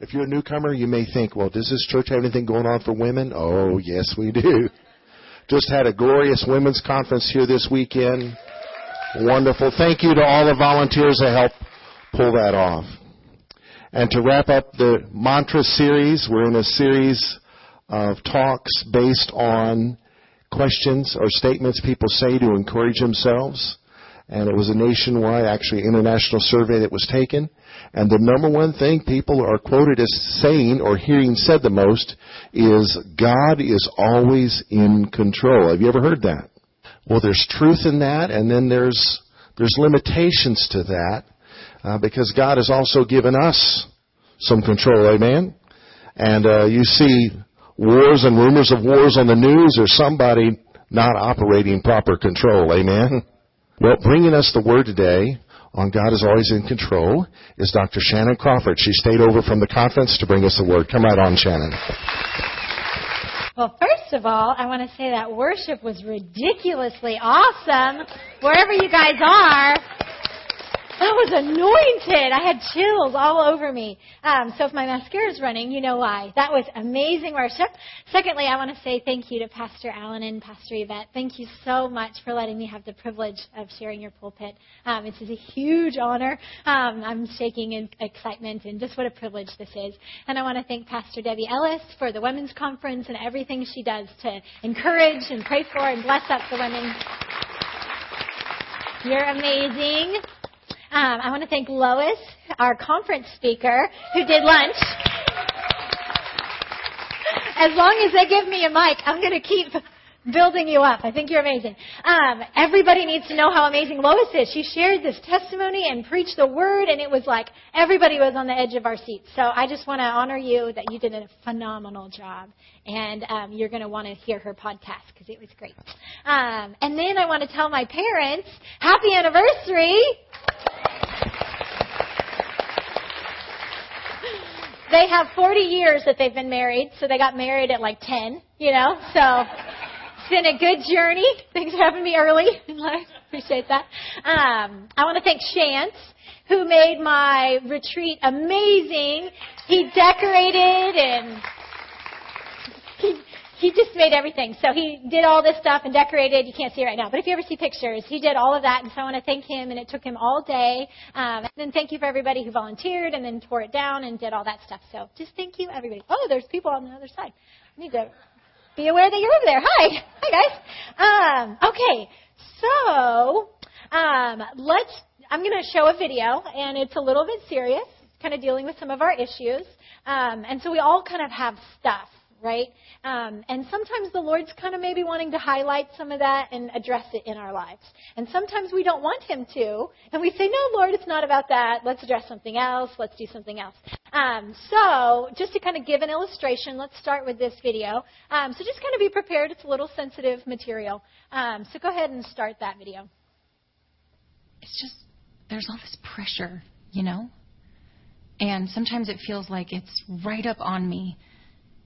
If you're a newcomer, you may think, well, does this church have anything going on for women? Oh, yes, we do. Just had a glorious women's conference here this weekend. Wonderful. Thank you to all the volunteers that helped pull that off. And to wrap up the mantra series, we're in a series of talks based on questions or statements people say to encourage themselves. And it was a nationwide, actually international survey that was taken. And the number one thing people are quoted as saying or hearing said the most is God is always in control. Have you ever heard that? Well, there's truth in that, and then there's there's limitations to that uh, because God has also given us some control. Amen. And uh, you see wars and rumors of wars on the news, or somebody not operating proper control. Amen. Well, bringing us the word today on God is always in control is Dr. Shannon Crawford. She stayed over from the conference to bring us the word. Come right on, Shannon. Well, first of all, I want to say that worship was ridiculously awesome. Wherever you guys are, that was anointed. I had chills all over me. Um, so if my mascara is running, you know why. That was amazing worship. Secondly, I want to say thank you to Pastor Allen and Pastor Yvette. Thank you so much for letting me have the privilege of sharing your pulpit. Um, this is a huge honor. Um, I'm shaking in excitement and just what a privilege this is. And I want to thank Pastor Debbie Ellis for the women's conference and everything she does to encourage and pray for and bless up the women. You're amazing. Um, I want to thank Lois, our conference speaker, who did lunch. As long as they give me a mic, I'm going to keep building you up. I think you're amazing. Um, everybody needs to know how amazing Lois is. She shared this testimony and preached the word, and it was like everybody was on the edge of our seats. So I just want to honor you that you did a phenomenal job, and um, you're going to want to hear her podcast because it was great. Um, and then I want to tell my parents, happy anniversary. They have 40 years that they've been married, so they got married at like 10, you know, so it's been a good journey. Things happened to me early in life. Appreciate that. Um, I want to thank Chance, who made my retreat amazing. He decorated and he he just made everything. So he did all this stuff and decorated. You can't see it right now, but if you ever see pictures, he did all of that. And so I want to thank him. And it took him all day. Um, and then thank you for everybody who volunteered and then tore it down and did all that stuff. So just thank you, everybody. Oh, there's people on the other side. I need to be aware that you're over there. Hi, hi guys. Um, okay, so um, let's. I'm going to show a video, and it's a little bit serious, kind of dealing with some of our issues. Um, and so we all kind of have stuff right? Um, and sometimes the Lord's kind of maybe wanting to highlight some of that and address it in our lives. And sometimes we don't want Him to, and we say, No, Lord, it's not about that. Let's address something else. Let's do something else. Um, so, just to kind of give an illustration, let's start with this video. Um, so, just kind of be prepared. It's a little sensitive material. Um, so, go ahead and start that video. It's just, there's all this pressure, you know? And sometimes it feels like it's right up on me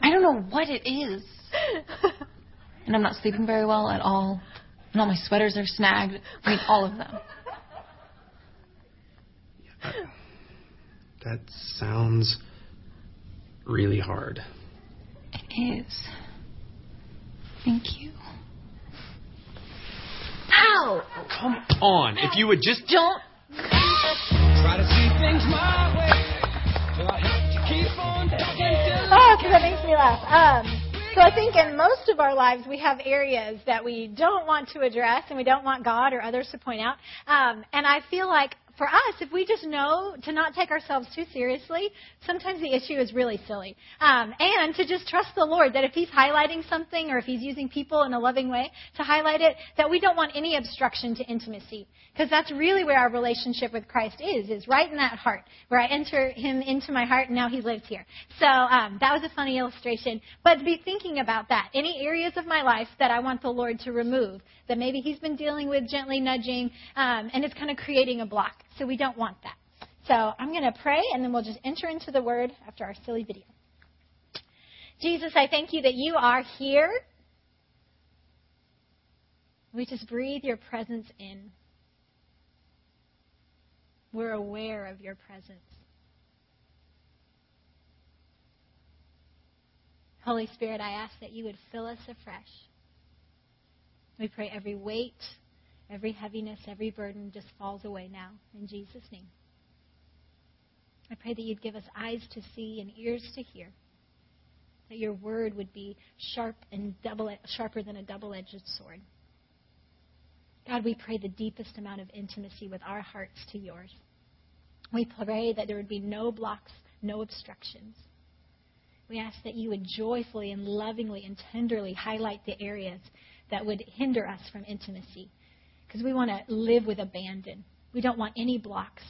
I don't know what it is. and I'm not sleeping very well at all. And all my sweaters are snagged. I mean, all of them. That sounds really hard. It is. Thank you. Ow! Come on. If you would just. Don't. Try to see things my way. Because that makes me laugh. Um, So I think in most of our lives we have areas that we don't want to address and we don't want God or others to point out. Um, and I feel like for us, if we just know to not take ourselves too seriously, sometimes the issue is really silly. Um, and to just trust the Lord that if He's highlighting something or if He's using people in a loving way to highlight it, that we don't want any obstruction to intimacy. Because that's really where our relationship with Christ is, is right in that heart, where I enter Him into my heart and now He lives here. So um, that was a funny illustration. But be thinking about that. Any areas of my life that I want the Lord to remove, that maybe He's been dealing with gently nudging, um, and it's kind of creating a block. So we don't want that. So I'm going to pray, and then we'll just enter into the Word after our silly video. Jesus, I thank you that you are here. We just breathe your presence in. We're aware of your presence. Holy Spirit, I ask that you would fill us afresh. We pray every weight, every heaviness, every burden just falls away now. In Jesus' name. I pray that you'd give us eyes to see and ears to hear. That your word would be sharp and double, sharper than a double-edged sword. God, we pray the deepest amount of intimacy with our hearts to yours. We pray that there would be no blocks, no obstructions. We ask that you would joyfully and lovingly and tenderly highlight the areas that would hinder us from intimacy. Because we want to live with abandon. We don't want any blocks.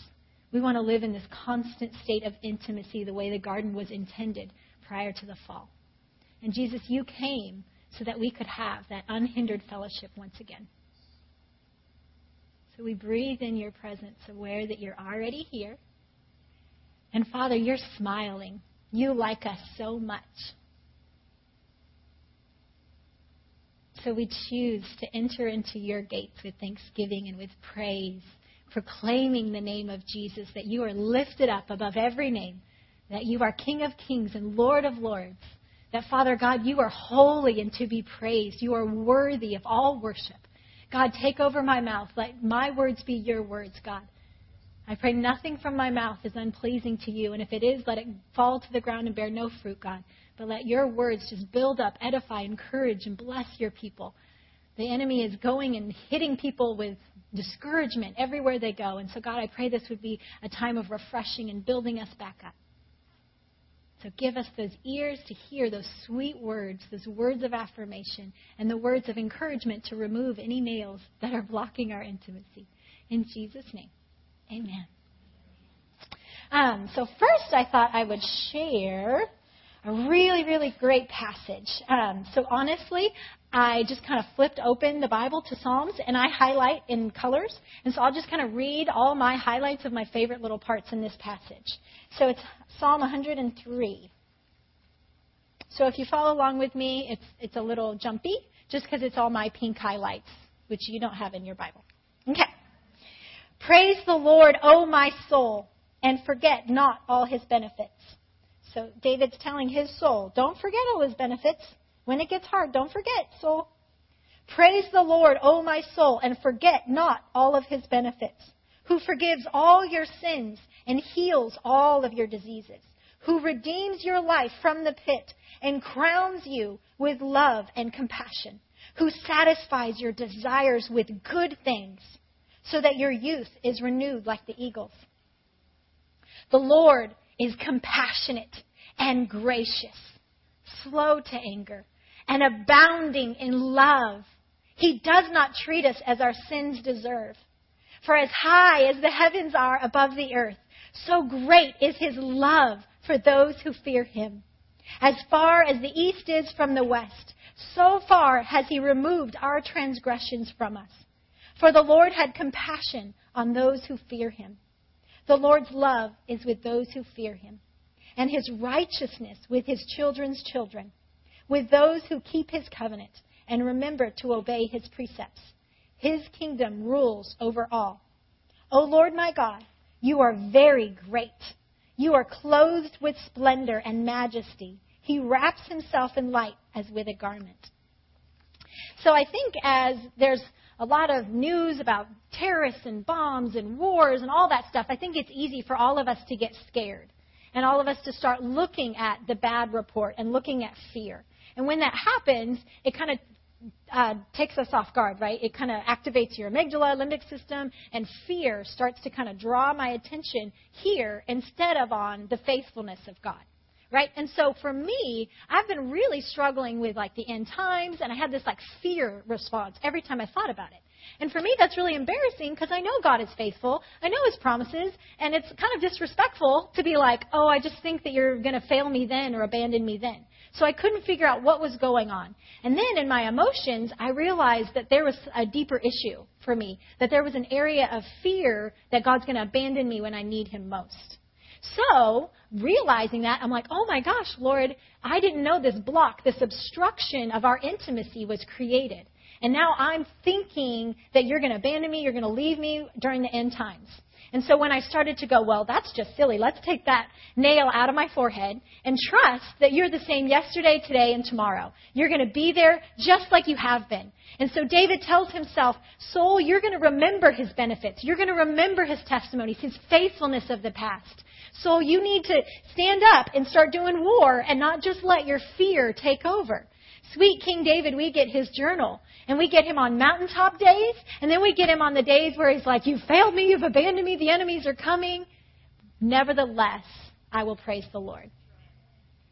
We want to live in this constant state of intimacy the way the garden was intended prior to the fall. And Jesus, you came so that we could have that unhindered fellowship once again. So we breathe in your presence, aware that you're already here. And Father, you're smiling. You like us so much. So we choose to enter into your gates with thanksgiving and with praise, proclaiming the name of Jesus, that you are lifted up above every name, that you are King of kings and Lord of lords, that Father God, you are holy and to be praised. You are worthy of all worship. God, take over my mouth. Let my words be your words, God. I pray nothing from my mouth is unpleasing to you, and if it is, let it fall to the ground and bear no fruit, God. But let your words just build up, edify, encourage, and bless your people. The enemy is going and hitting people with discouragement everywhere they go. And so, God, I pray this would be a time of refreshing and building us back up. So give us those ears to hear those sweet words, those words of affirmation, and the words of encouragement to remove any nails that are blocking our intimacy. In Jesus' name, amen. Um, so, first, I thought I would share a really, really great passage. Um, so, honestly, I just kind of flipped open the Bible to Psalms and I highlight in colors. And so I'll just kind of read all my highlights of my favorite little parts in this passage. So it's Psalm 103. So if you follow along with me, it's, it's a little jumpy just because it's all my pink highlights, which you don't have in your Bible. Okay. Praise the Lord, O my soul, and forget not all his benefits. So David's telling his soul, don't forget all his benefits. When it gets hard, don't forget, soul. Praise the Lord, O my soul, and forget not all of his benefits, who forgives all your sins and heals all of your diseases, who redeems your life from the pit and crowns you with love and compassion, who satisfies your desires with good things, so that your youth is renewed like the eagles. The Lord is compassionate and gracious, slow to anger, and abounding in love. He does not treat us as our sins deserve. For as high as the heavens are above the earth, so great is his love for those who fear him. As far as the east is from the west, so far has he removed our transgressions from us. For the Lord had compassion on those who fear him. The Lord's love is with those who fear him, and his righteousness with his children's children with those who keep his covenant and remember to obey his precepts. His kingdom rules over all. O Lord my God, you are very great. You are clothed with splendor and majesty. He wraps himself in light as with a garment. So I think as there's a lot of news about terrorists and bombs and wars and all that stuff, I think it's easy for all of us to get scared and all of us to start looking at the bad report and looking at fear. And when that happens, it kind of uh, takes us off guard, right? It kind of activates your amygdala, limbic system, and fear starts to kind of draw my attention here instead of on the faithfulness of God. Right? And so for me, I've been really struggling with like the end times, and I had this like fear response every time I thought about it. And for me, that's really embarrassing because I know God is faithful. I know His promises. And it's kind of disrespectful to be like, oh, I just think that you're going to fail me then or abandon me then. So I couldn't figure out what was going on. And then in my emotions, I realized that there was a deeper issue for me, that there was an area of fear that God's going to abandon me when I need Him most. So, realizing that, I'm like, oh my gosh, Lord, I didn't know this block, this obstruction of our intimacy was created. And now I'm thinking that you're going to abandon me, you're going to leave me during the end times. And so when I started to go, well, that's just silly. Let's take that nail out of my forehead and trust that you're the same yesterday, today, and tomorrow. You're going to be there just like you have been. And so David tells himself, soul, you're going to remember his benefits. You're going to remember his testimonies, his faithfulness of the past. So you need to stand up and start doing war and not just let your fear take over. Sweet King David, we get his journal. And we get him on mountaintop days, and then we get him on the days where he's like, You've failed me, you've abandoned me, the enemies are coming. Nevertheless, I will praise the Lord.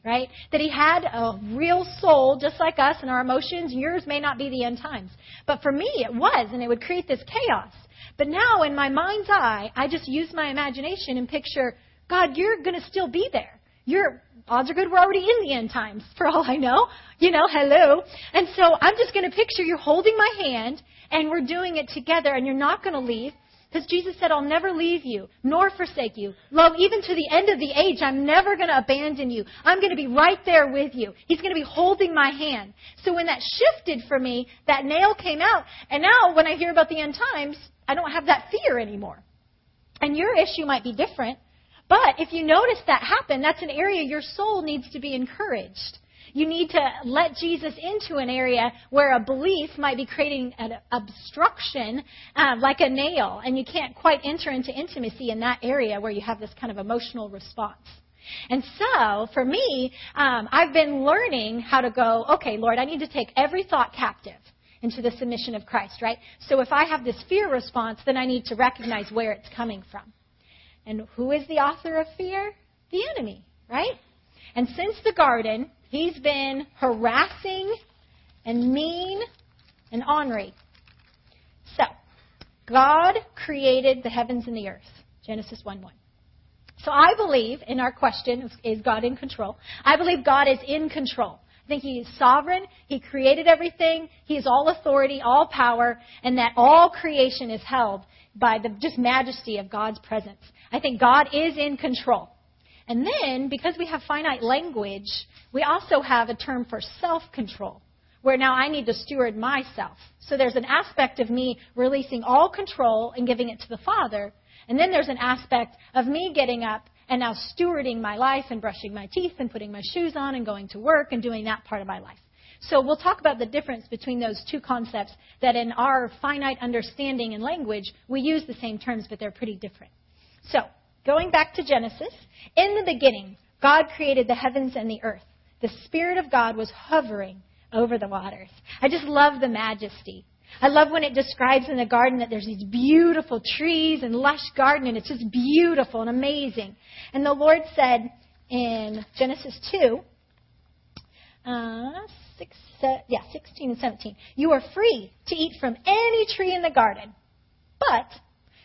Right? That he had a real soul, just like us, and our emotions. Yours may not be the end times. But for me, it was, and it would create this chaos. But now, in my mind's eye, I just use my imagination and picture, God, you're going to still be there. You're odds are good we're already in the end times, for all I know. You know, hello. And so I'm just going to picture you holding my hand and we're doing it together and you're not going to leave. Because Jesus said, I'll never leave you, nor forsake you. Love, even to the end of the age, I'm never going to abandon you. I'm going to be right there with you. He's going to be holding my hand. So when that shifted for me, that nail came out. And now when I hear about the end times, I don't have that fear anymore. And your issue might be different. But if you notice that happen, that's an area your soul needs to be encouraged. You need to let Jesus into an area where a belief might be creating an obstruction, uh, like a nail, and you can't quite enter into intimacy in that area where you have this kind of emotional response. And so, for me, um, I've been learning how to go, okay, Lord, I need to take every thought captive into the submission of Christ, right? So if I have this fear response, then I need to recognize where it's coming from. And who is the author of fear? The enemy, right? And since the garden, he's been harassing and mean and ornery. So, God created the heavens and the earth. Genesis 1 1. So I believe in our question, is God in control? I believe God is in control. I think He is sovereign. He created everything. He has all authority, all power, and that all creation is held by the just majesty of God's presence. I think God is in control. And then, because we have finite language, we also have a term for self control, where now I need to steward myself. So there's an aspect of me releasing all control and giving it to the Father. And then there's an aspect of me getting up and now stewarding my life and brushing my teeth and putting my shoes on and going to work and doing that part of my life. So we'll talk about the difference between those two concepts that in our finite understanding and language, we use the same terms, but they're pretty different. So, going back to Genesis, in the beginning, God created the heavens and the earth. The Spirit of God was hovering over the waters. I just love the majesty. I love when it describes in the garden that there's these beautiful trees and lush garden, and it's just beautiful and amazing. And the Lord said in Genesis 2, uh, six, uh, yeah, 16 and 17, You are free to eat from any tree in the garden, but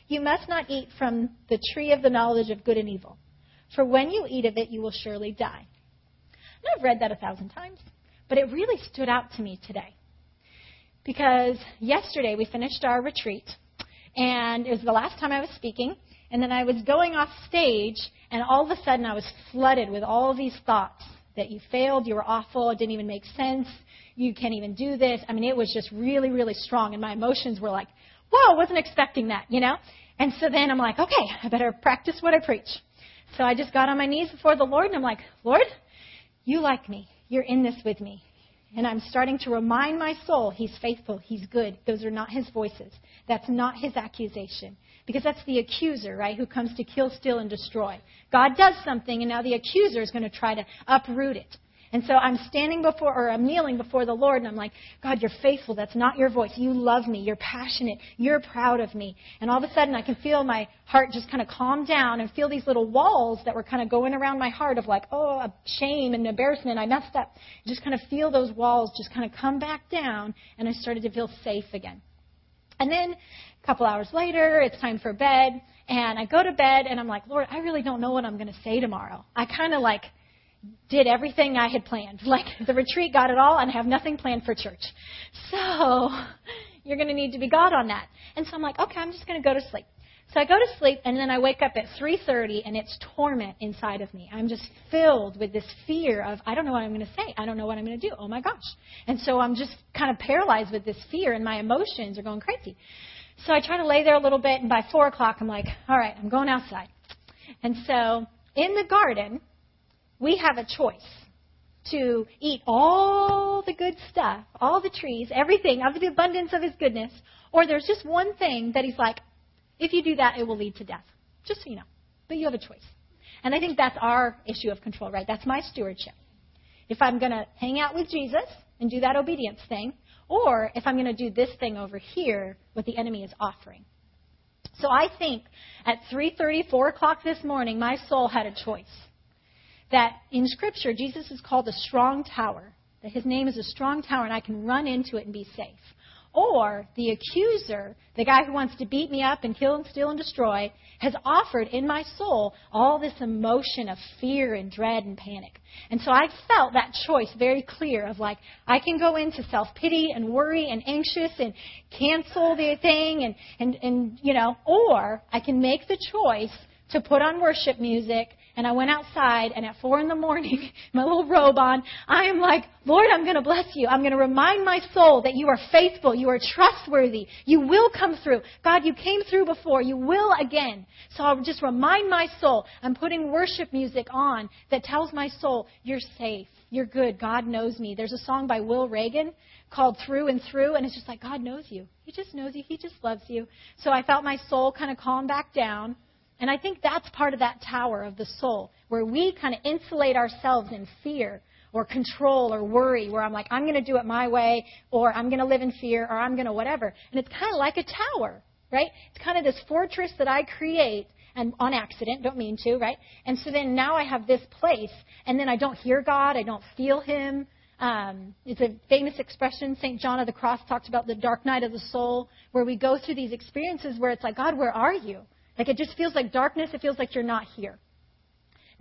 you must not eat from the tree of the knowledge of good and evil, for when you eat of it, you will surely die. And I've read that a thousand times, but it really stood out to me today. Because yesterday we finished our retreat, and it was the last time I was speaking, and then I was going off stage, and all of a sudden I was flooded with all these thoughts that you failed, you were awful, it didn't even make sense, you can't even do this. I mean, it was just really, really strong, and my emotions were like, whoa, I wasn't expecting that, you know? And so then I'm like, okay, I better practice what I preach. So I just got on my knees before the Lord and I'm like, Lord, you like me. You're in this with me. And I'm starting to remind my soul He's faithful, He's good. Those are not His voices. That's not His accusation. Because that's the accuser, right, who comes to kill, steal, and destroy. God does something, and now the accuser is going to try to uproot it. And so I'm standing before, or I'm kneeling before the Lord, and I'm like, God, you're faithful. That's not your voice. You love me. You're passionate. You're proud of me. And all of a sudden, I can feel my heart just kind of calm down and feel these little walls that were kind of going around my heart of like, oh, shame and embarrassment. I messed up. Just kind of feel those walls just kind of come back down, and I started to feel safe again. And then a couple hours later, it's time for bed, and I go to bed, and I'm like, Lord, I really don't know what I'm going to say tomorrow. I kind of like did everything I had planned. Like the retreat got it all and I have nothing planned for church. So you're going to need to be God on that. And so I'm like, okay, I'm just going to go to sleep. So I go to sleep and then I wake up at 3:30 and it's torment inside of me. I'm just filled with this fear of I don't know what I'm going to say. I don't know what I'm going to do. Oh my gosh. And so I'm just kind of paralyzed with this fear and my emotions are going crazy. So I try to lay there a little bit and by 4 o'clock I'm like, all right, I'm going outside. And so in the garden, we have a choice to eat all the good stuff, all the trees, everything out of the abundance of His goodness, or there's just one thing that He's like, if you do that, it will lead to death. Just so you know. But you have a choice. And I think that's our issue of control, right? That's my stewardship. If I'm going to hang out with Jesus and do that obedience thing, or if I'm going to do this thing over here, what the enemy is offering. So I think at 3:30, 4 o'clock this morning, my soul had a choice that in Scripture, Jesus is called a strong tower, that his name is a strong tower and I can run into it and be safe. Or the accuser, the guy who wants to beat me up and kill and steal and destroy, has offered in my soul all this emotion of fear and dread and panic. And so I felt that choice very clear of like, I can go into self pity and worry and anxious and cancel the thing and, and, and, you know, or I can make the choice to put on worship music and I went outside, and at four in the morning, my little robe on, I am like, Lord, I'm going to bless you. I'm going to remind my soul that you are faithful. You are trustworthy. You will come through. God, you came through before. You will again. So I'll just remind my soul. I'm putting worship music on that tells my soul, you're safe. You're good. God knows me. There's a song by Will Reagan called Through and Through, and it's just like, God knows you. He just knows you. He just loves you. So I felt my soul kind of calm back down. And I think that's part of that tower of the soul, where we kind of insulate ourselves in fear or control or worry, where I'm like, I'm going to do it my way, or I'm going to live in fear, or I'm going to whatever. And it's kind of like a tower, right? It's kind of this fortress that I create and on accident, don't mean to, right? And so then now I have this place, and then I don't hear God, I don't feel Him. Um, it's a famous expression. St. John of the Cross talks about the dark night of the soul, where we go through these experiences where it's like, God, where are you? Like it just feels like darkness. It feels like you're not here.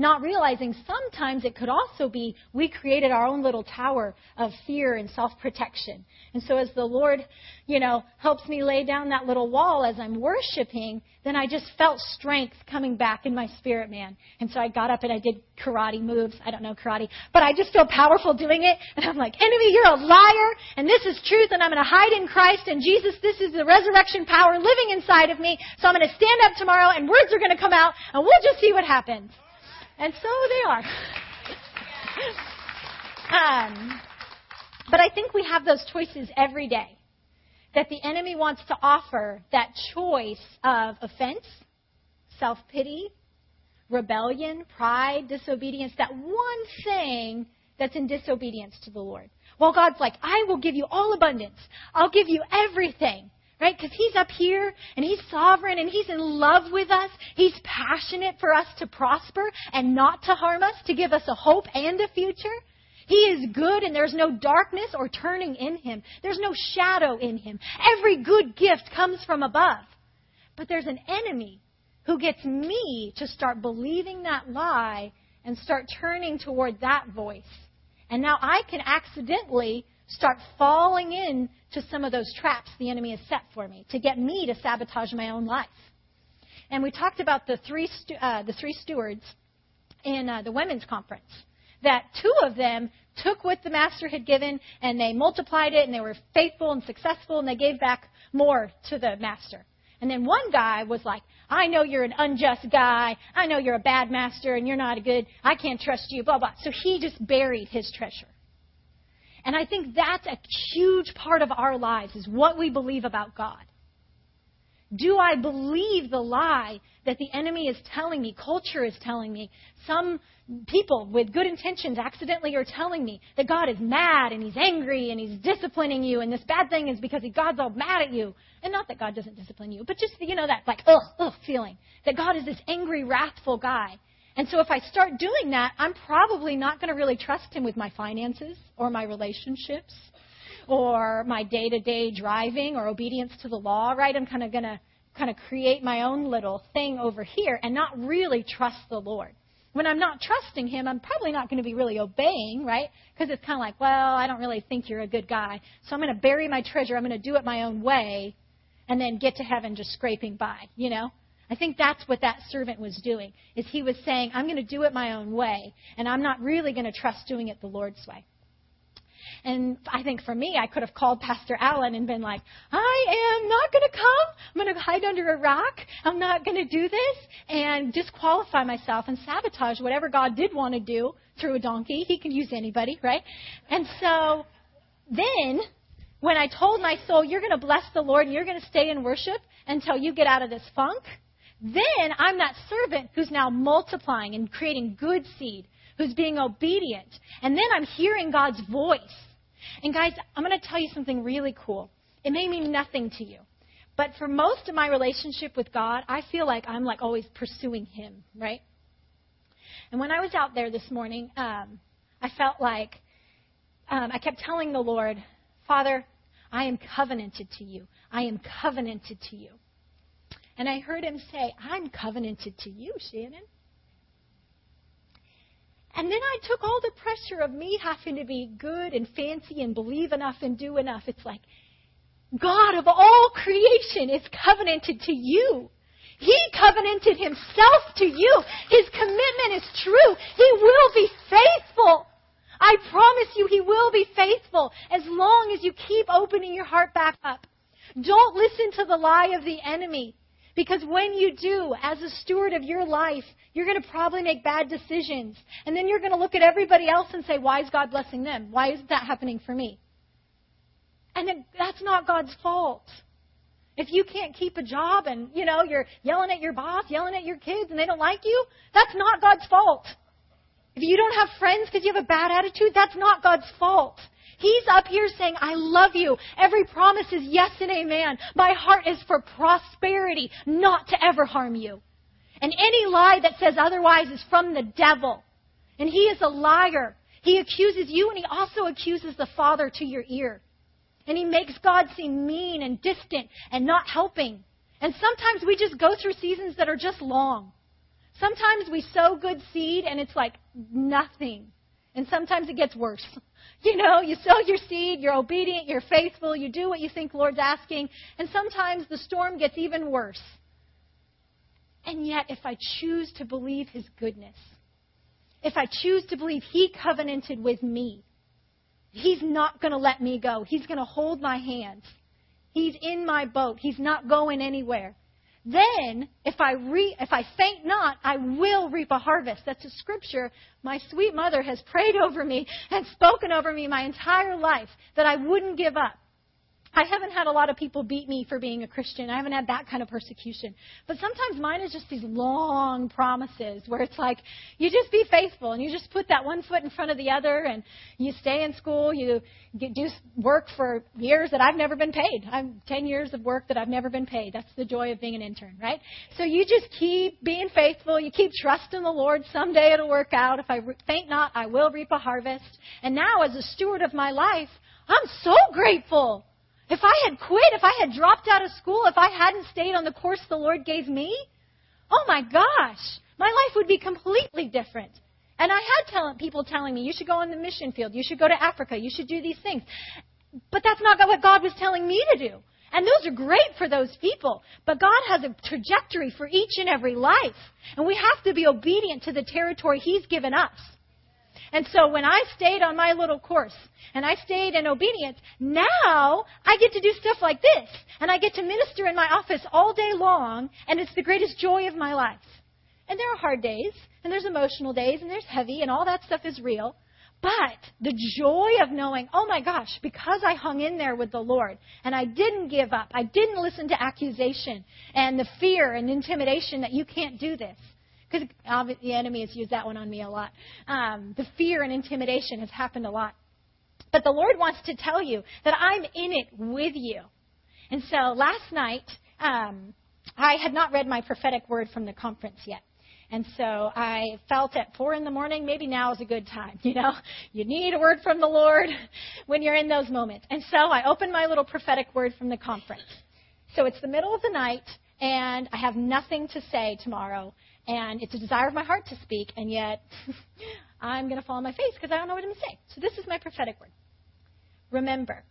Not realizing sometimes it could also be we created our own little tower of fear and self protection. And so as the Lord, you know, helps me lay down that little wall as I'm worshiping, then I just felt strength coming back in my spirit, man. And so I got up and I did karate moves. I don't know karate, but I just feel powerful doing it. And I'm like, enemy, you're a liar, and this is truth, and I'm going to hide in Christ and Jesus. This is the resurrection power living inside of me. So I'm going to stand up tomorrow, and words are going to come out, and we'll just see what happens. And so they are. um, but I think we have those choices every day. That the enemy wants to offer that choice of offense, self pity, rebellion, pride, disobedience, that one thing that's in disobedience to the Lord. Well, God's like, I will give you all abundance. I'll give you everything. Right? Because He's up here and He's sovereign and He's in love with us. He's passionate for us to prosper and not to harm us, to give us a hope and a future. He is good and there's no darkness or turning in Him. There's no shadow in Him. Every good gift comes from above. But there's an enemy who gets me to start believing that lie and start turning toward that voice. And now I can accidentally start falling in to some of those traps the enemy has set for me to get me to sabotage my own life. And we talked about the three, uh, the three stewards in uh, the women's conference. That two of them took what the master had given and they multiplied it and they were faithful and successful and they gave back more to the master. And then one guy was like, I know you're an unjust guy. I know you're a bad master and you're not a good, I can't trust you, blah, blah. So he just buried his treasure. And I think that's a huge part of our lives is what we believe about God. Do I believe the lie that the enemy is telling me, culture is telling me, some people with good intentions accidentally are telling me that God is mad and he's angry and he's disciplining you and this bad thing is because God's all mad at you. And not that God doesn't discipline you, but just, you know, that like, ugh, ugh feeling that God is this angry, wrathful guy. And so if I start doing that, I'm probably not going to really trust him with my finances or my relationships or my day to day driving or obedience to the law, right? I'm kind of going to kind of create my own little thing over here and not really trust the Lord. When I'm not trusting Him, I'm probably not going to be really obeying, right? Because it's kind of like, well, I don't really think you're a good guy. So I'm going to bury my treasure. I'm going to do it my own way and then get to heaven just scraping by, you know? I think that's what that servant was doing. Is he was saying, I'm going to do it my own way, and I'm not really going to trust doing it the Lord's way. And I think for me, I could have called Pastor Allen and been like, I am not going to come. I'm going to hide under a rock. I'm not going to do this and disqualify myself and sabotage whatever God did want to do through a donkey. He can use anybody, right? And so then when I told my soul, you're going to bless the Lord and you're going to stay in worship until you get out of this funk, then I'm that servant who's now multiplying and creating good seed, who's being obedient. And then I'm hearing God's voice. And guys, I'm going to tell you something really cool. It may mean nothing to you. But for most of my relationship with God, I feel like I'm like always pursuing Him, right? And when I was out there this morning, um, I felt like um, I kept telling the Lord, Father, I am covenanted to you. I am covenanted to you. And I heard him say, I'm covenanted to you, Shannon. And then I took all the pressure of me having to be good and fancy and believe enough and do enough. It's like, God of all creation is covenanted to you. He covenanted himself to you. His commitment is true. He will be faithful. I promise you, he will be faithful as long as you keep opening your heart back up. Don't listen to the lie of the enemy. Because when you do, as a steward of your life, you're going to probably make bad decisions. And then you're going to look at everybody else and say, why is God blessing them? Why isn't that happening for me? And then that's not God's fault. If you can't keep a job and, you know, you're yelling at your boss, yelling at your kids, and they don't like you, that's not God's fault. If you don't have friends because you have a bad attitude, that's not God's fault. He's up here saying, I love you. Every promise is yes and amen. My heart is for prosperity, not to ever harm you. And any lie that says otherwise is from the devil. And he is a liar. He accuses you and he also accuses the Father to your ear. And he makes God seem mean and distant and not helping. And sometimes we just go through seasons that are just long. Sometimes we sow good seed and it's like nothing. And sometimes it gets worse. You know, you sow your seed, you're obedient, you're faithful, you do what you think Lord's asking, and sometimes the storm gets even worse. And yet, if I choose to believe His goodness, if I choose to believe He covenanted with me, He's not going to let me go. He's going to hold my hands. He's in my boat. He's not going anywhere. Then, if I, re, if I faint not, I will reap a harvest. That's a scripture my sweet mother has prayed over me and spoken over me my entire life that I wouldn't give up. I haven't had a lot of people beat me for being a Christian. I haven't had that kind of persecution. But sometimes mine is just these long promises where it's like, you just be faithful and you just put that one foot in front of the other and you stay in school, you do work for years that I've never been paid. I'm 10 years of work that I've never been paid. That's the joy of being an intern, right? So you just keep being faithful. You keep trusting the Lord. Someday it'll work out. If I faint not, I will reap a harvest. And now as a steward of my life, I'm so grateful if I had quit, if I had dropped out of school, if I hadn't stayed on the course the Lord gave me, oh my gosh, my life would be completely different. And I had tell, people telling me, you should go on the mission field, you should go to Africa, you should do these things. But that's not what God was telling me to do. And those are great for those people. But God has a trajectory for each and every life. And we have to be obedient to the territory He's given us. And so when I stayed on my little course and I stayed in obedience, now I get to do stuff like this. And I get to minister in my office all day long, and it's the greatest joy of my life. And there are hard days, and there's emotional days, and there's heavy, and all that stuff is real. But the joy of knowing, oh my gosh, because I hung in there with the Lord and I didn't give up, I didn't listen to accusation and the fear and intimidation that you can't do this. Because the enemy has used that one on me a lot. Um, the fear and intimidation has happened a lot. But the Lord wants to tell you that I'm in it with you. And so last night, um, I had not read my prophetic word from the conference yet. And so I felt at four in the morning, maybe now is a good time. You know, you need a word from the Lord when you're in those moments. And so I opened my little prophetic word from the conference. So it's the middle of the night, and I have nothing to say tomorrow. And it's a desire of my heart to speak, and yet I'm going to fall on my face because I don't know what I'm going to say. So this is my prophetic word. Remember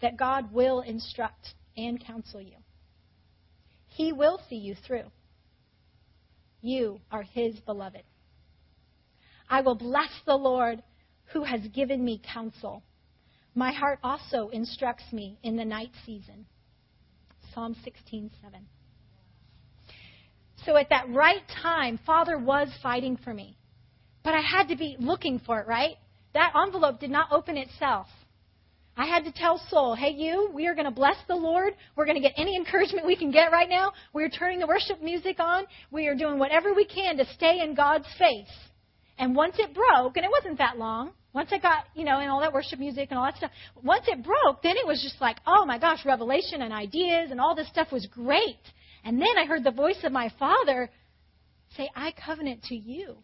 that God will instruct and counsel you. He will see you through. You are his beloved. I will bless the Lord who has given me counsel. My heart also instructs me in the night season. Psalm 16:7. So at that right time, Father was fighting for me. But I had to be looking for it, right? That envelope did not open itself. I had to tell Soul, hey, you, we are going to bless the Lord. We're going to get any encouragement we can get right now. We're turning the worship music on. We are doing whatever we can to stay in God's face. And once it broke, and it wasn't that long, once I got, you know, in all that worship music and all that stuff, once it broke, then it was just like, oh my gosh, revelation and ideas and all this stuff was great. And then I heard the voice of my Father say, I covenant to you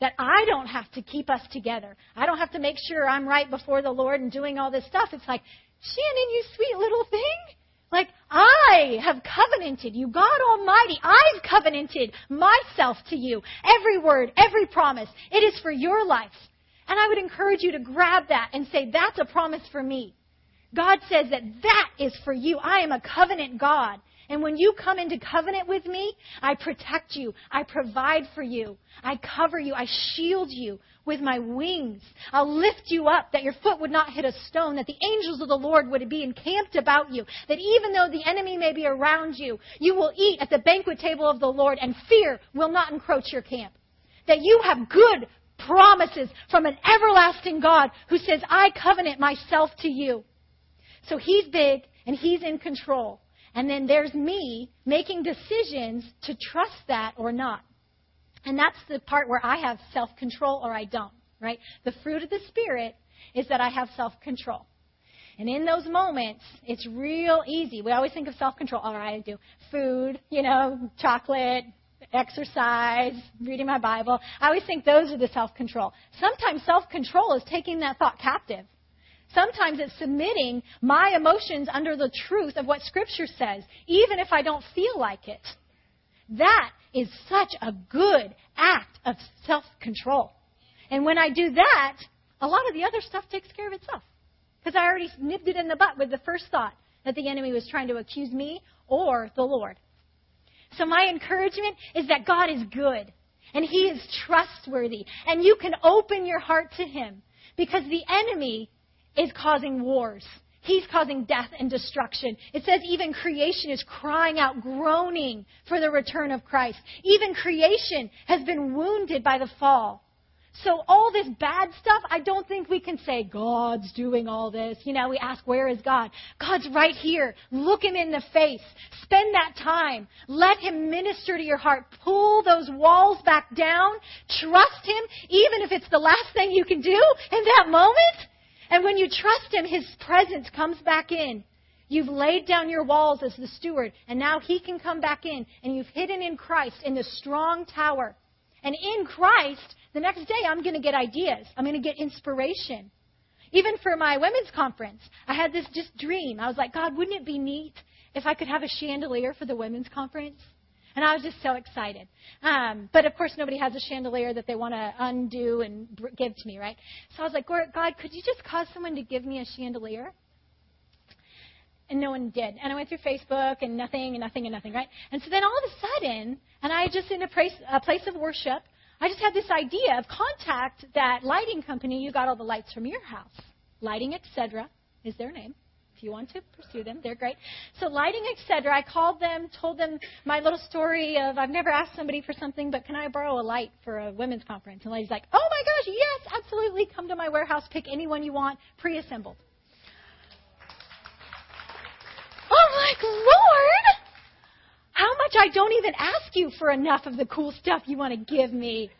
that I don't have to keep us together. I don't have to make sure I'm right before the Lord and doing all this stuff. It's like, Shannon, you sweet little thing. Like, I have covenanted you, God Almighty. I've covenanted myself to you. Every word, every promise. It is for your life. And I would encourage you to grab that and say, that's a promise for me. God says that that is for you. I am a covenant God. And when you come into covenant with me, I protect you. I provide for you. I cover you. I shield you with my wings. I'll lift you up that your foot would not hit a stone, that the angels of the Lord would be encamped about you, that even though the enemy may be around you, you will eat at the banquet table of the Lord and fear will not encroach your camp. That you have good promises from an everlasting God who says, I covenant myself to you. So he's big and he's in control. And then there's me making decisions to trust that or not. And that's the part where I have self control or I don't, right? The fruit of the Spirit is that I have self control. And in those moments, it's real easy. We always think of self control. All right, I do food, you know, chocolate, exercise, reading my Bible. I always think those are the self control. Sometimes self control is taking that thought captive Sometimes it's submitting my emotions under the truth of what Scripture says, even if I don't feel like it. That is such a good act of self control. And when I do that, a lot of the other stuff takes care of itself. Because I already nipped it in the butt with the first thought that the enemy was trying to accuse me or the Lord. So my encouragement is that God is good and He is trustworthy and you can open your heart to Him because the enemy is causing wars. He's causing death and destruction. It says even creation is crying out, groaning for the return of Christ. Even creation has been wounded by the fall. So all this bad stuff, I don't think we can say God's doing all this. You know, we ask, where is God? God's right here. Look him in the face. Spend that time. Let him minister to your heart. Pull those walls back down. Trust him, even if it's the last thing you can do in that moment. And when you trust Him, His presence comes back in. You've laid down your walls as the steward, and now He can come back in, and you've hidden in Christ in the strong tower. And in Christ, the next day I'm going to get ideas. I'm going to get inspiration. Even for my women's conference, I had this just dream. I was like, God, wouldn't it be neat if I could have a chandelier for the women's conference? And I was just so excited. Um, but of course, nobody has a chandelier that they want to undo and give to me, right? So I was like, God, could you just cause someone to give me a chandelier? And no one did. And I went through Facebook and nothing and nothing and nothing, right? And so then all of a sudden, and I just in a place, a place of worship, I just had this idea of contact that lighting company. You got all the lights from your house. Lighting, etc. is their name. If you want to pursue them. They're great. So Lighting Etc. I called them, told them my little story of I've never asked somebody for something, but can I borrow a light for a women's conference? And lady's like, oh my gosh, yes, absolutely. Come to my warehouse, pick any one you want, pre-assembled. I'm like, Lord, how much I don't even ask you for enough of the cool stuff you want to give me.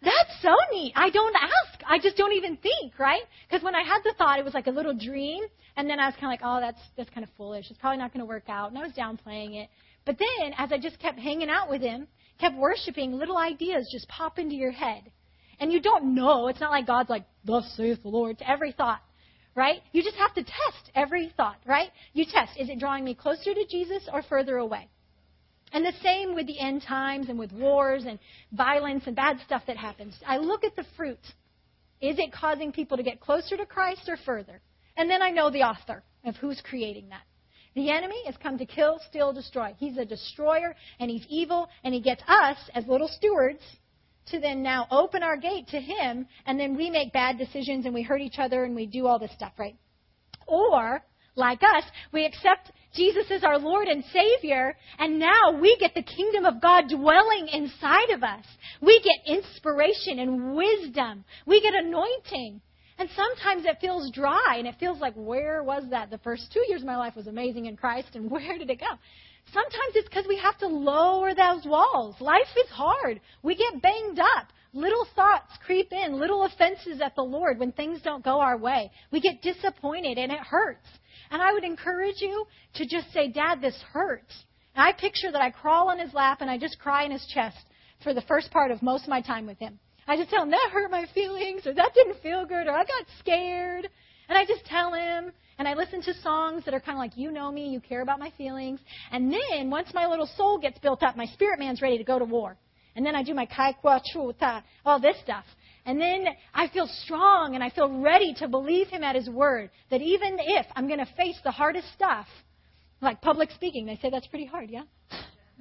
That's so neat. I don't ask. I just don't even think, right? Because when I had the thought, it was like a little dream, and then I was kind of like, oh, that's that's kind of foolish. It's probably not going to work out, and I was downplaying it. But then, as I just kept hanging out with him, kept worshiping, little ideas just pop into your head, and you don't know. It's not like God's like, "Thus saith the Lord" to every thought, right? You just have to test every thought, right? You test: is it drawing me closer to Jesus or further away? And the same with the end times and with wars and violence and bad stuff that happens. I look at the fruit. Is it causing people to get closer to Christ or further? And then I know the author of who's creating that. The enemy has come to kill, steal, destroy. He's a destroyer and he's evil and he gets us as little stewards to then now open our gate to him and then we make bad decisions and we hurt each other and we do all this stuff, right? Or, like us, we accept Jesus is our Lord and Savior, and now we get the kingdom of God dwelling inside of us. We get inspiration and wisdom. We get anointing. And sometimes it feels dry and it feels like, where was that? The first two years of my life was amazing in Christ, and where did it go? Sometimes it's because we have to lower those walls. Life is hard. We get banged up. Little thoughts creep in, little offenses at the Lord when things don't go our way. We get disappointed and it hurts. And I would encourage you to just say, Dad, this hurts. And I picture that I crawl on his lap and I just cry in his chest for the first part of most of my time with him. I just tell him, that hurt my feelings, or that didn't feel good, or I got scared. And I just tell him, and I listen to songs that are kind of like, you know me, you care about my feelings. And then, once my little soul gets built up, my spirit man's ready to go to war. And then I do my kai kwa chu ta, all this stuff. And then I feel strong and I feel ready to believe him at his word. That even if I'm going to face the hardest stuff, like public speaking, they say that's pretty hard, yeah?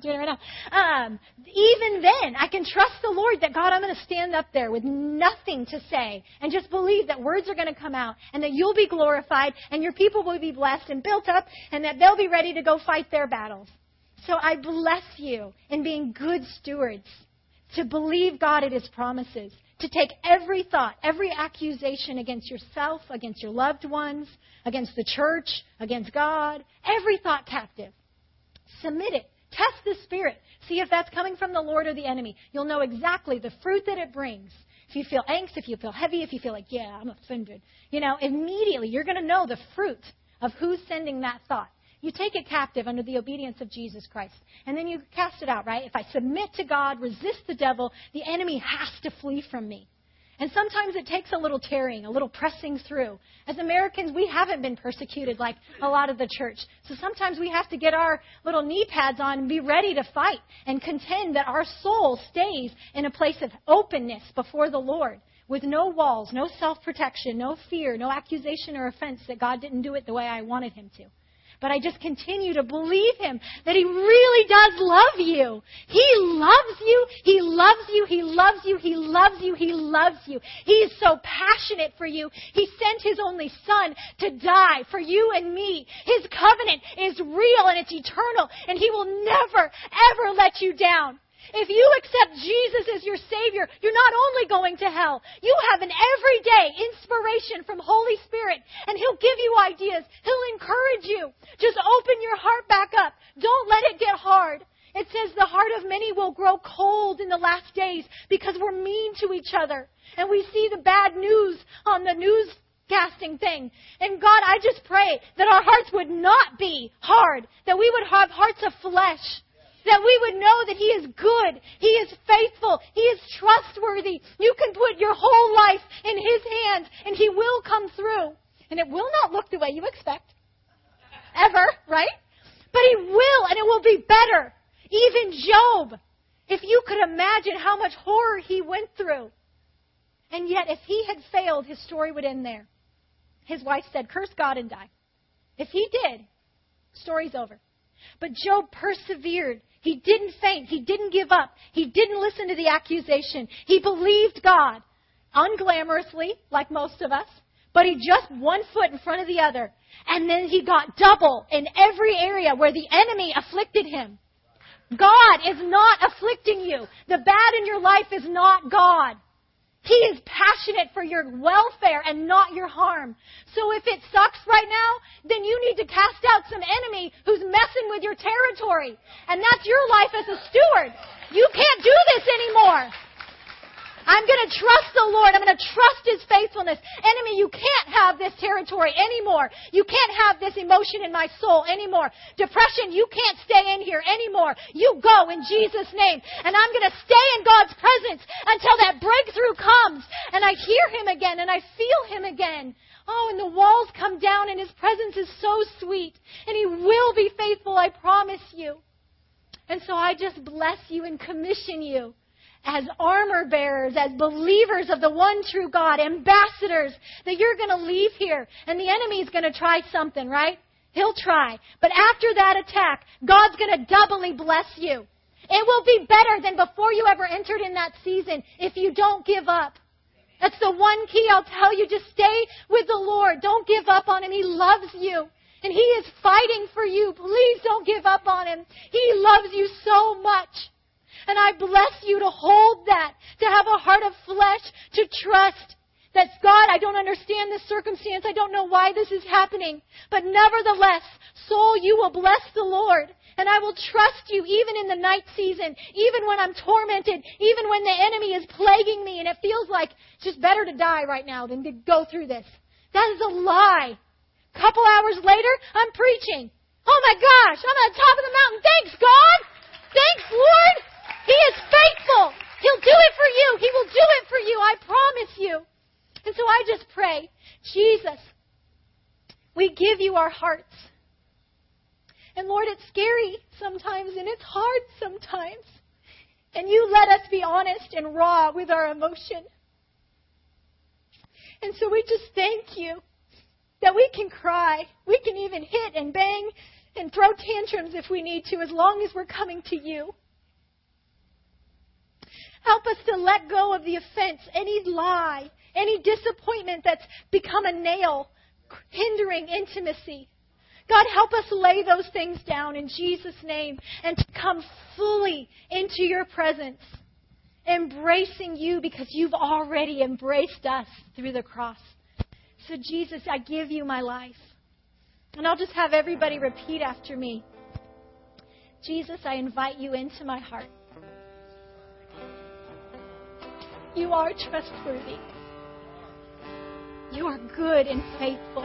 Doing it right now. Um, even then, I can trust the Lord that God, I'm going to stand up there with nothing to say and just believe that words are going to come out and that you'll be glorified and your people will be blessed and built up and that they'll be ready to go fight their battles. So I bless you in being good stewards to believe God at His promises to take every thought, every accusation against yourself, against your loved ones, against the church, against God, every thought captive. Submit it. Test the Spirit. See if that's coming from the Lord or the enemy. You'll know exactly the fruit that it brings. If you feel angst, if you feel heavy, if you feel like, yeah, I'm offended, you know, immediately you're going to know the fruit of who's sending that thought. You take it captive under the obedience of Jesus Christ. And then you cast it out, right? If I submit to God, resist the devil, the enemy has to flee from me. And sometimes it takes a little tearing, a little pressing through. As Americans, we haven't been persecuted like a lot of the church. So sometimes we have to get our little knee pads on and be ready to fight and contend that our soul stays in a place of openness before the Lord with no walls, no self protection, no fear, no accusation or offense that God didn't do it the way I wanted Him to. But I just continue to believe him that he really does love you. He loves you. He loves you. He loves you. He loves you. He loves you. He is so passionate for you. He sent his only son to die for you and me. His covenant is real and it's eternal and he will never, ever let you down. If you accept Jesus as your Savior, you're not only going to hell, you have an everyday inspiration from Holy Spirit, and He'll give you ideas. He'll encourage you. Just open your heart back up. Don't let it get hard. It says the heart of many will grow cold in the last days because we're mean to each other. And we see the bad news on the newscasting thing. And God, I just pray that our hearts would not be hard, that we would have hearts of flesh that we would know that He is good. He is faithful. He is trustworthy. You can put your whole life in His hands and He will come through. And it will not look the way you expect. Ever, right? But He will and it will be better. Even Job, if you could imagine how much horror he went through. And yet, if he had failed, his story would end there. His wife said, Curse God and die. If he did, story's over. But Job persevered. He didn't faint. He didn't give up. He didn't listen to the accusation. He believed God unglamorously, like most of us, but he just one foot in front of the other. And then he got double in every area where the enemy afflicted him. God is not afflicting you. The bad in your life is not God. He is passionate for your welfare and not your harm. So if it sucks right now, then you need to cast out some enemy who's messing with your territory. And that's your life as a steward. You can't do this anymore. I'm going to trust the Lord. I'm going to trust His faithfulness. Enemy, you can't have this territory anymore. You can't have this emotion in my soul anymore. Depression, you can't stay in here anymore. You go in Jesus' name. And I'm going to stay in God's presence until that breakthrough comes. And I hear Him again and I feel Him again. Oh, and the walls come down and His presence is so sweet. And He will be faithful, I promise you. And so I just bless you and commission you as armor bearers, as believers of the one true God, ambassadors, that you're going to leave here and the enemy's going to try something, right? He'll try. But after that attack, God's going to doubly bless you. It will be better than before you ever entered in that season if you don't give up. That's the one key I'll tell you. Just stay with the Lord. Don't give up on Him. He loves you. And He is fighting for you. Please don't give up on Him. He loves you so much. And I bless you to hold that, to have a heart of flesh, to trust that God, I don't understand this circumstance. I don't know why this is happening. But nevertheless, soul, you will bless the Lord. And I will trust you even in the night season, even when I'm tormented, even when the enemy is plaguing me and it feels like it's just better to die right now than to go through this. That is a lie. Couple hours later, I'm preaching. Oh my gosh, I'm at the top of the mountain. Thanks, God. Thanks, Lord. He is faithful. He'll do it for you. He will do it for you. I promise you. And so I just pray, Jesus, we give you our hearts. And Lord, it's scary sometimes and it's hard sometimes. And you let us be honest and raw with our emotion. And so we just thank you that we can cry. We can even hit and bang and throw tantrums if we need to, as long as we're coming to you. Help us to let go of the offense, any lie, any disappointment that's become a nail hindering intimacy. God, help us lay those things down in Jesus' name and to come fully into your presence, embracing you because you've already embraced us through the cross. So, Jesus, I give you my life. And I'll just have everybody repeat after me Jesus, I invite you into my heart. You are trustworthy. You are good and faithful.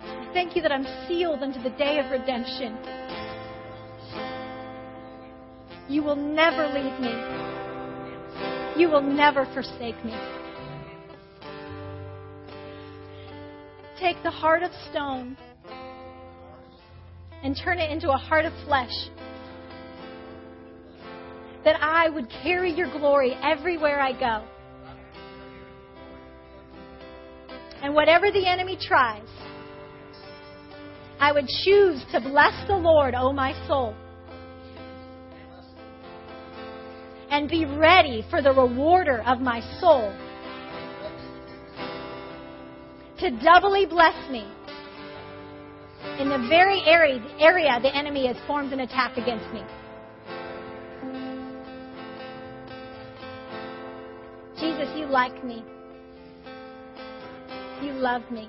I thank you that I'm sealed unto the day of redemption. You will never leave me. You will never forsake me. Take the heart of stone and turn it into a heart of flesh that I would carry your glory everywhere I go. And whatever the enemy tries, I would choose to bless the Lord, O oh my soul. And be ready for the rewarder of my soul to doubly bless me in the very area, area the enemy has formed an attack against me. Jesus, you like me. You love me.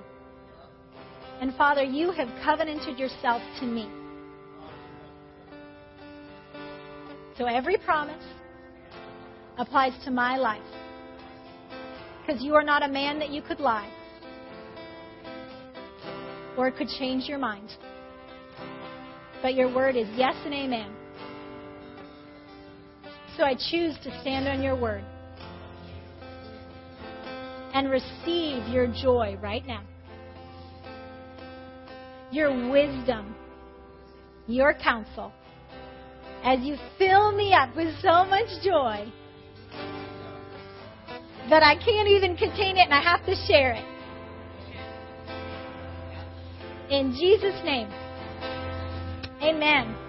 And Father, you have covenanted yourself to me. So every promise applies to my life. Because you are not a man that you could lie. Or could change your mind. But your word is yes and amen. So I choose to stand on your word and receive your joy right now. Your wisdom, your counsel, as you fill me up with so much joy that I can't even contain it and I have to share it. In Jesus' name, amen.